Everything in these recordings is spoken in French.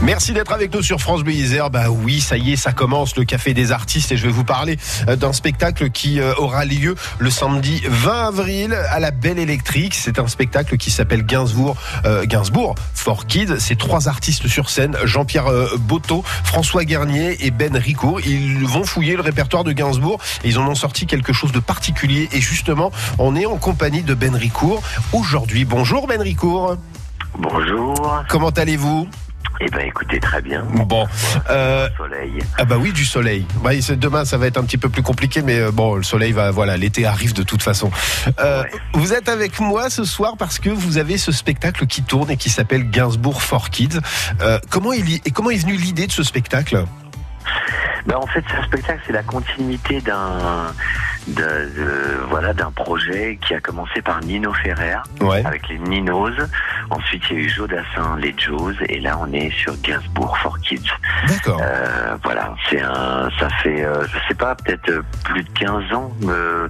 Merci d'être avec nous sur France Bleu. Bah oui, ça y est, ça commence le Café des artistes et je vais vous parler euh, d'un spectacle qui euh, aura lieu le samedi 20 avril à la Belle Électrique. C'est un spectacle qui s'appelle Gainsbourg, euh, Gainsbourg for Kids. C'est trois artistes sur scène, Jean-Pierre euh, Botto, François Garnier et Ben Rico. Ils vont fouiller le répertoire de Gainsbourg et ils en ont sorti quelque chose de particulier. Et justement, on est en compagnie de Ben Ricourt aujourd'hui. Bonjour Ben Ricourt. Bonjour. Comment allez-vous? Eh ben, écoutez, très bien. Bon, euh, Soleil. ah bah oui, du soleil. Bah, demain, ça va être un petit peu plus compliqué, mais euh, bon, le soleil va, voilà, l'été arrive de toute façon. Euh, Ouais. Vous êtes avec moi ce soir parce que vous avez ce spectacle qui tourne et qui s'appelle Gainsbourg for Kids. Euh, comment il et comment est venue l'idée de ce spectacle? Ben, en fait, un spectacle, c'est la continuité d'un, de, de- voilà, d'un projet qui a commencé par Nino Ferrer Ouais. avec les Ninos. Ensuite, il y a eu Joe Dassin, les Joes, et là, on est sur Gainsbourg for Kids. D'accord. Euh, voilà, c'est un, ça fait, euh, je sais pas, peut-être euh, plus de 15 ans. euh,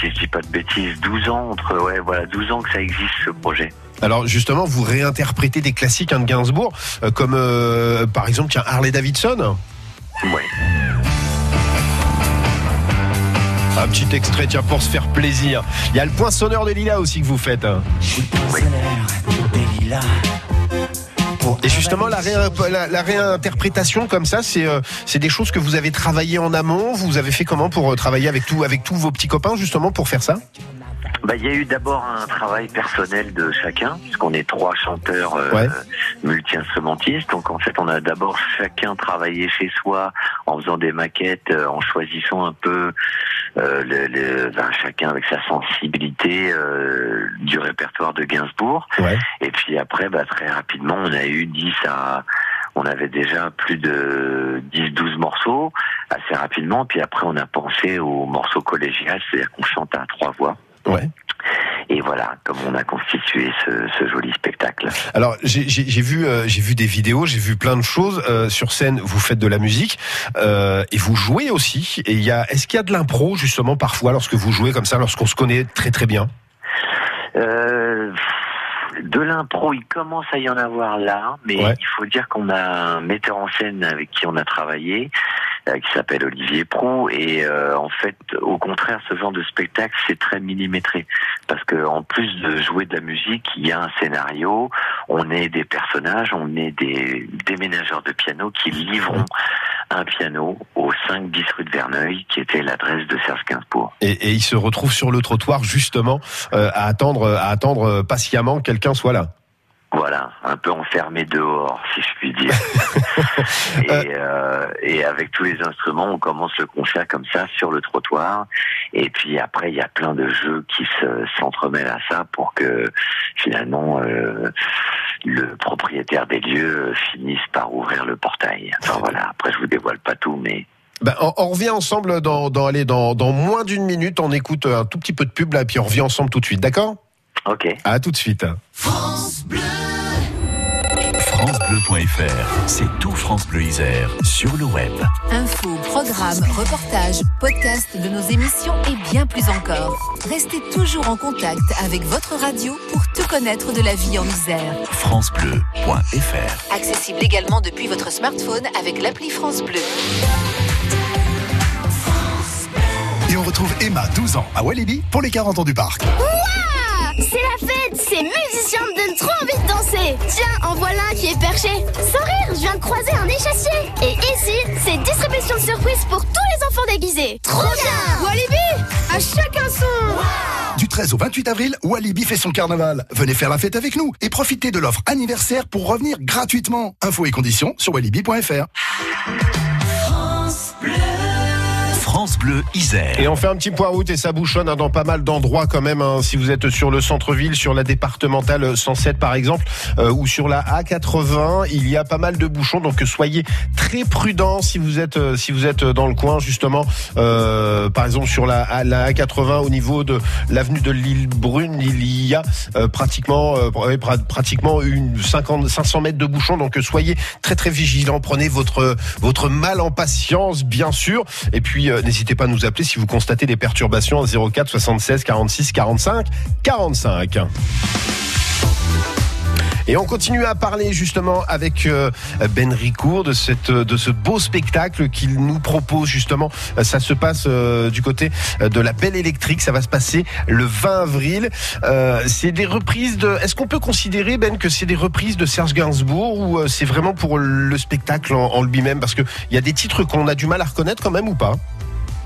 si je dis pas de bêtises, 12 ans entre, ouais, voilà, 12 ans que ça existe ce projet. Alors justement, vous réinterprétez des classiques hein, de Gainsbourg, euh, comme euh, par exemple tiens, Harley Davidson? Ouais. Un petit extrait, tiens, pour se faire plaisir. Il y a le point sonneur de Lila aussi que vous faites. hein. Et justement, la, réin- la- la réinterprétation comme ça, c'est euh, des choses que vous avez travaillé en amont. Vous avez fait comment pour euh, travailler avec tout, avec tous vos petits copains justement pour faire ça? Bah, il y a eu d'abord un travail personnel de chacun, puisqu'on est trois chanteurs euh, Ouais. multi-instrumentistes. Donc en fait, on a d'abord chacun travaillé chez soi en faisant des maquettes, euh, en choisissant un peu euh, ben, chacun avec sa sensibilité euh, du répertoire de Gainsbourg. Ouais. Et puis après, bah, très rapidement, on a eu 10 à... On avait déjà plus de 10-12 morceaux assez rapidement. Puis après, on a pensé aux morceaux collégiales, c'est-à-dire qu'on chante à trois voix. Ouais. Et voilà, comme on a constitué ce, ce joli spectacle. Alors j'ai vu euh, j'ai vu des vidéos, j'ai vu plein de choses Euh, sur scène. Vous faites de la musique euh, et vous jouez aussi. Et il y a est-ce qu'il y a de l'impro justement parfois lorsque vous jouez comme ça, lorsqu'on se connaît très très bien? De l'impro, il commence à y en avoir là, mais Ouais. il faut dire qu'on a un metteur en scène avec qui on a travaillé, qui s'appelle Olivier Prou, et euh, en fait, au contraire, ce genre de spectacle, c'est très millimétré, parce que en plus de jouer de la musique, il y a un scénario, on est des personnages, on est des déménageurs de piano qui livront un piano au 5-10 rue de Verneuil, qui était l'adresse de Serge Gainsbourg. et, et il se retrouve sur le trottoir justement euh, à attendre à attendre euh, patiemment que quelqu'un soit là. Voilà, un peu enfermé dehors, si je puis dire. et, euh, et avec tous les instruments, on commence le concert comme ça sur le trottoir. Et puis après, il y a plein de jeux qui se s'entremêlent à ça pour que finalement euh, le propriétaire des lieux finisse par ouvrir le portail. Enfin voilà. Après, je vous dévoile pas tout, mais Ben, on, on revient ensemble dans dans allez, dans, dans moins d'une minute. On écoute un tout petit peu de pub là, et puis on revient ensemble tout de suite. D'accord? Ok. À tout de suite. FranceBleu.fr, c'est tout France Bleu Isère sur le web. Infos, programmes, reportages, podcasts de nos émissions et bien plus encore. Restez toujours en contact avec votre radio pour tout connaître de la vie en Isère. FranceBleu.fr. Accessible également depuis votre smartphone avec l'appli France Bleu. Et on retrouve Emma, 12 ans, à Walibi pour les 40 ans du parc. C'est la fête, ces musiciens me donnent trop envie de danser. Tiens, en voilà un qui est perché. Sans rire, je viens de croiser un échassier. Et ici, c'est distribution de surprises pour tous les enfants déguisés. Trop bien Walibi, à chacun son Du 13 au 28 avril, Walibi fait son carnaval. Venez faire la fête avec nous et profitez de l'offre anniversaire pour revenir gratuitement. Infos et conditions sur walibi.fr. Bleu Isère. Et on fait un petit point route et ça bouchonne hein, dans pas mal d'endroits quand même. hein. Si vous êtes sur le centre-ville, sur la départementale 107 par exemple, euh, ou sur la A80, il y a pas mal de bouchons. Donc soyez très prudents si vous êtes euh, si vous êtes dans le coin justement. Euh, par exemple sur la, la A80 au niveau de l'avenue de l'île Brune, il y a euh, pratiquement euh, pratiquement une 50 500 mètres de bouchons. Donc soyez très très vigilants. Prenez votre votre mal en patience bien sûr. Et puis euh, n'hésitez pas à nous appeler si vous constatez des perturbations à 04 76 46 45 45. Et on continue à parler justement avec euh, Ben Ricourt de, cette, de ce beau spectacle qu'il nous propose justement. Ça se passe euh, du côté de la Belle Électrique. Ça va se passer le 20 avril. Euh, c'est des reprises de. Est-ce qu'on peut considérer, Ben, que c'est des reprises de Serge Gainsbourg ou euh, c'est vraiment pour le spectacle en lui-même? Parce qu'il y a des titres qu'on a du mal à reconnaître quand même ou pas?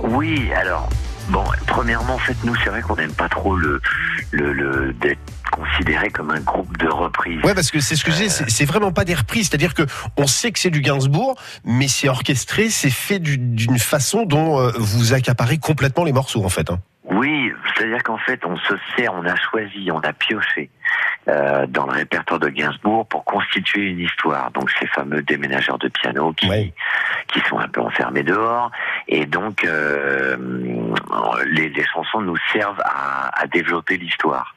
Oui, alors. Bon, premièrement, en fait, nous, c'est vrai qu'on n'aime pas trop le, le, le d'être considéré comme un groupe de reprises. Ouais, parce que c'est ce que je dis, c'est- vraiment pas des reprises. C'est-à-dire que on sait que c'est du Gainsbourg, mais c'est orchestré, c'est fait du- d'une façon dont euh, vous accaparez complètement les morceaux, en fait. hein. Oui, c'est-à-dire qu'en fait, on se sert, on a choisi, on a pioché euh, dans le répertoire de Gainsbourg pour constituer une histoire. Donc ces fameux déménageurs de piano qui Ouais. qui sont un peu enfermés dehors, et donc euh, les, les chansons nous servent à, à développer l'histoire.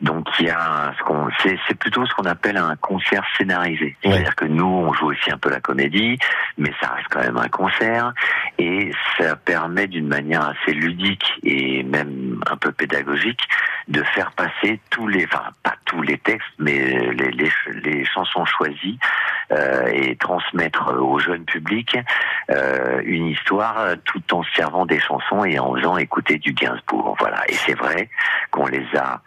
Donc il y a ce qu'on, c'est, c'est plutôt ce qu'on appelle un concert scénarisé. Ouais. C'est-à-dire que nous, on joue aussi un peu la comédie, mais ça reste quand même un concert, et ça permet d'une manière assez ludique et même un peu pédagogique de faire passer tous les, enfin pas tous les textes, mais les, les, les chansons choisies euh, et transmettre au jeune public euh, une histoire tout en servant des chansons et en faisant écouter du Gainsbourg. Voilà. Et c'est vrai qu'on les a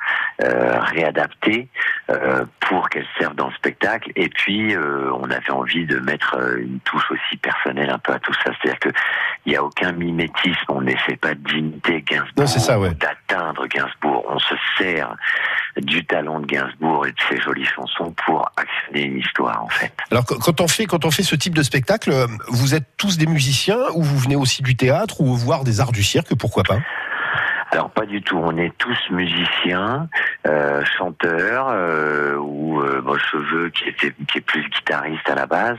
euh, réadaptées euh, pour qu'elles servent dans le spectacle. Et puis euh, on avait envie de mettre euh, une touche aussi personnelle un peu à tout ça. C'est-à-dire que il n'y a aucun mimétisme. On n'essaie pas d'imiter Gainsbourg, ouais. ou d'atteindre Gainsbourg. On se sert du talent de Gainsbourg et de ses jolies chansons pour actionner une histoire en fait. Alors qu- quand on fait quand on fait ce type de spectacle, euh, vous êtes tous des musiciens ou vous venez aussi du théâtre ou voir des arts du cirque, pourquoi pas? Alors pas du tout. On est tous musiciens, euh, chanteurs, euh, ou euh, bon, cheveux qui était qui est plus guitariste à la base,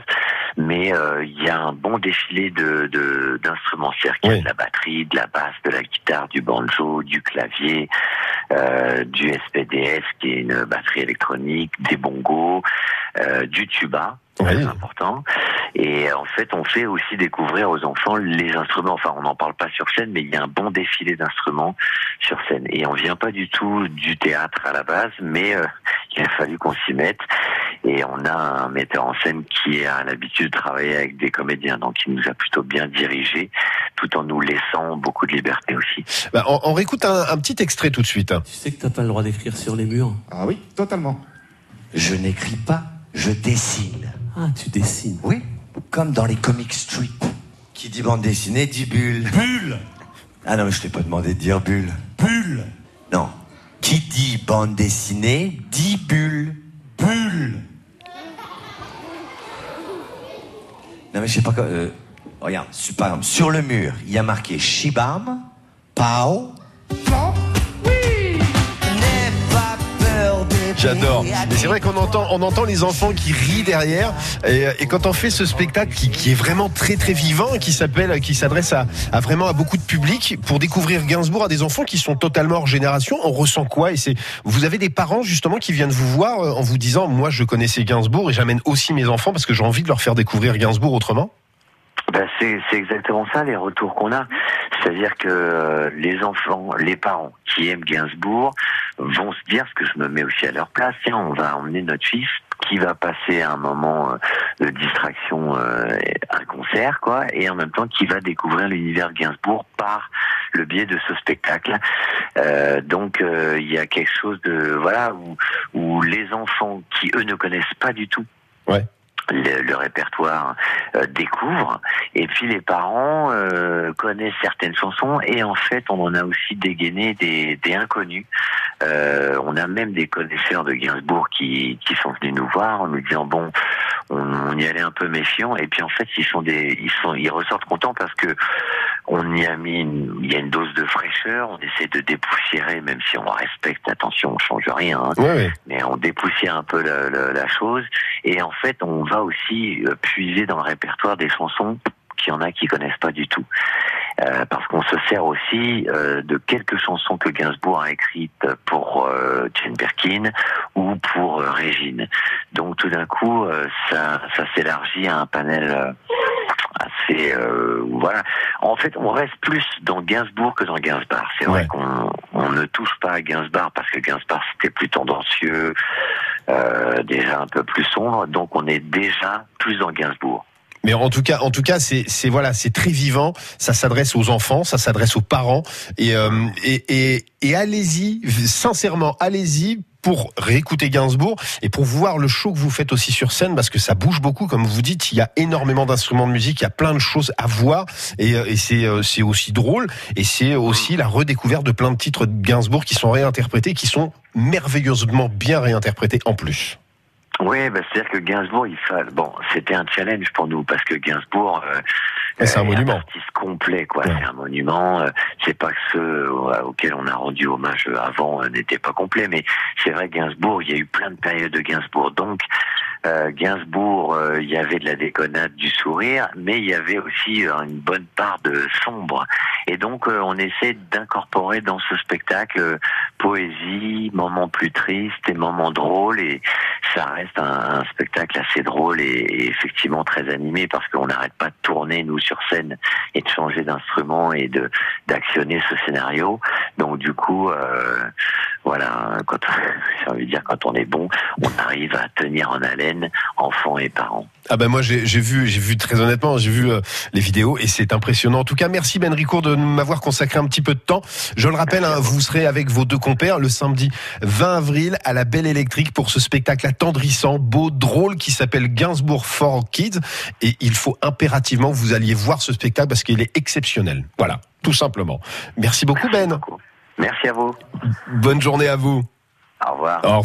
mais euh, il y a un bon défilé de de- d'instruments. A Oui. de la batterie, de la basse, de la guitare, du banjo, du clavier, euh, du SPDF qui est une batterie électronique, des bongos, euh, du tuba. Très Oui. important. Et en fait, on fait aussi découvrir aux enfants les instruments. Enfin, on n'en parle pas sur scène, mais il y a un bon défilé d'instruments sur scène. Et on vient pas du tout du théâtre à la base, mais euh, il a fallu qu'on s'y mette. Et on a un metteur en scène qui a l'habitude de travailler avec des comédiens, donc il nous a plutôt bien dirigés, tout en nous laissant beaucoup de liberté aussi. Bah, on, on réécoute un, un petit extrait tout de suite. hein. Tu sais que t'as pas le droit d'écrire sur les murs? Ah oui, totalement. Je n'écris pas, je dessine. Ah, tu dessines. Oui, comme dans les comic strips. Qui dit bande dessinée dit bulle. Bulle Ah non, mais je t'ai pas demandé de dire bulle. Bulle Non. Qui dit bande dessinée dit bulle. Bulle Non mais je sais pas quoi. euh, regarde, par exemple, sur le mur, il y a marqué Shibam, Pao. J'adore. Et c'est vrai qu'on entend, on entend les enfants qui rient derrière. Et, et quand on fait ce spectacle qui, qui est vraiment très très vivant, qui s'appelle, qui s'adresse à, à vraiment à beaucoup de public, pour découvrir Gainsbourg à des enfants qui sont totalement hors génération, on ressent quoi? Et c'est, vous avez des parents justement qui viennent vous voir euh, en vous disant, moi je connaissais Gainsbourg et j'amène aussi mes enfants parce que j'ai envie de leur faire découvrir Gainsbourg autrement? Ben, c'est c'est exactement ça les retours qu'on a. C'est-à-dire que euh, les enfants, les parents qui aiment Gainsbourg vont se dire, ce que je me mets aussi à leur place, tiens, on va emmener notre fils qui va passer un moment euh, de distraction, euh, un concert, quoi, et en même temps qui va découvrir l'univers de Gainsbourg par le biais de ce spectacle. Euh, donc il y a quelque chose de voilà où, où les enfants qui eux ne connaissent pas du tout Ouais. Le, le répertoire euh, découvrent et puis les parents euh, connaissent certaines chansons. Et en fait on en a aussi dégainé des, des inconnus. Euh, on a même des connaisseurs de Gainsbourg qui, qui sont venus nous voir en nous disant bon on, on y allait un peu méfiant. Et puis en fait ils sont des ils sont ils ressortent contents parce que on y a mis une, il y a une dose de fraîcheur on essaie de dépoussiérer même si on respecte attention on change rien hein, Ouais, ouais. mais on dépoussière un peu la, la- la chose. Et en fait on va aussi euh, puiser dans le répertoire des chansons qu'il y en a qui connaissent pas du tout. Euh, parce qu'on se sert aussi euh, de quelques chansons que Gainsbourg a écrites pour euh, Jane Birkin ou pour euh, Régine. Donc tout d'un coup euh, ça, ça s'élargit à un panel assez euh, voilà en fait on reste plus dans Gainsbourg que dans Gainsbar c'est vrai Ouais. qu'on on ne touche pas à Gainsbar parce que Gainsbar c'était plus tendancieux euh, déjà un peu plus sombre. Donc on est déjà plus dans Gainsbourg. Mais en tout cas, en tout cas, c'est c'est voilà, c'est très vivant. Ça s'adresse aux enfants, ça s'adresse aux parents. Et euh, et et, et allez-y, sincèrement, allez-y pour réécouter Gainsbourg et pour voir le show que vous faites aussi sur scène parce que ça bouge beaucoup comme vous dites il y a énormément d'instruments de musique il y a plein de choses à voir et, euh, euh, c'est aussi drôle et c'est aussi la redécouverte de plein de titres de Gainsbourg qui sont réinterprétés qui sont merveilleusement bien réinterprétés en plus. Oui, bah, c'est-à-dire que Gainsbourg, il fallait. Bon, c'était un challenge pour nous parce que Gainsbourg, euh, c'est un monument. artiste complet, quoi. Ouais. C'est un monument. euh, C'est pas que ceux euh, auxquels on a rendu hommage avant euh, n'étaient pas complets, mais c'est vrai Gainsbourg, il y a eu plein de périodes de Gainsbourg. Donc, euh, Gainsbourg, euh, il y avait de la déconnade, du sourire, mais il y avait aussi euh, une bonne part de sombre. Et donc, euh, on essaie d'incorporer dans ce spectacle euh, poésie, moments plus tristes et moments drôles. Et ça reste un, spectacle assez drôle et, effectivement très animé parce qu'on n'arrête pas de tourner nous sur scène et de changer d'instrument et de d'actionner ce scénario. Donc du coup, euh, voilà, quand j'ai envie de dire quand on est bon, on arrive à tenir en haleine enfants et parents. Ah ben moi j'ai vu j'ai vu très honnêtement j'ai vu les vidéos et c'est impressionnant. En tout cas merci Ben Ricourt de m'avoir consacré un petit peu de temps. Je le rappelle, hein, vous serez avec vos deux compères le samedi 20 avril à la Belle Électrique pour ce spectacle attendrissant, beau, drôle qui s'appelle Gainsbourg for Kids et il faut impérativement que vous alliez voir ce spectacle parce qu'il est exceptionnel. Voilà, tout simplement. Merci beaucoup Ben. Merci à vous. Bonne journée à vous. Au revoir. Au revoir.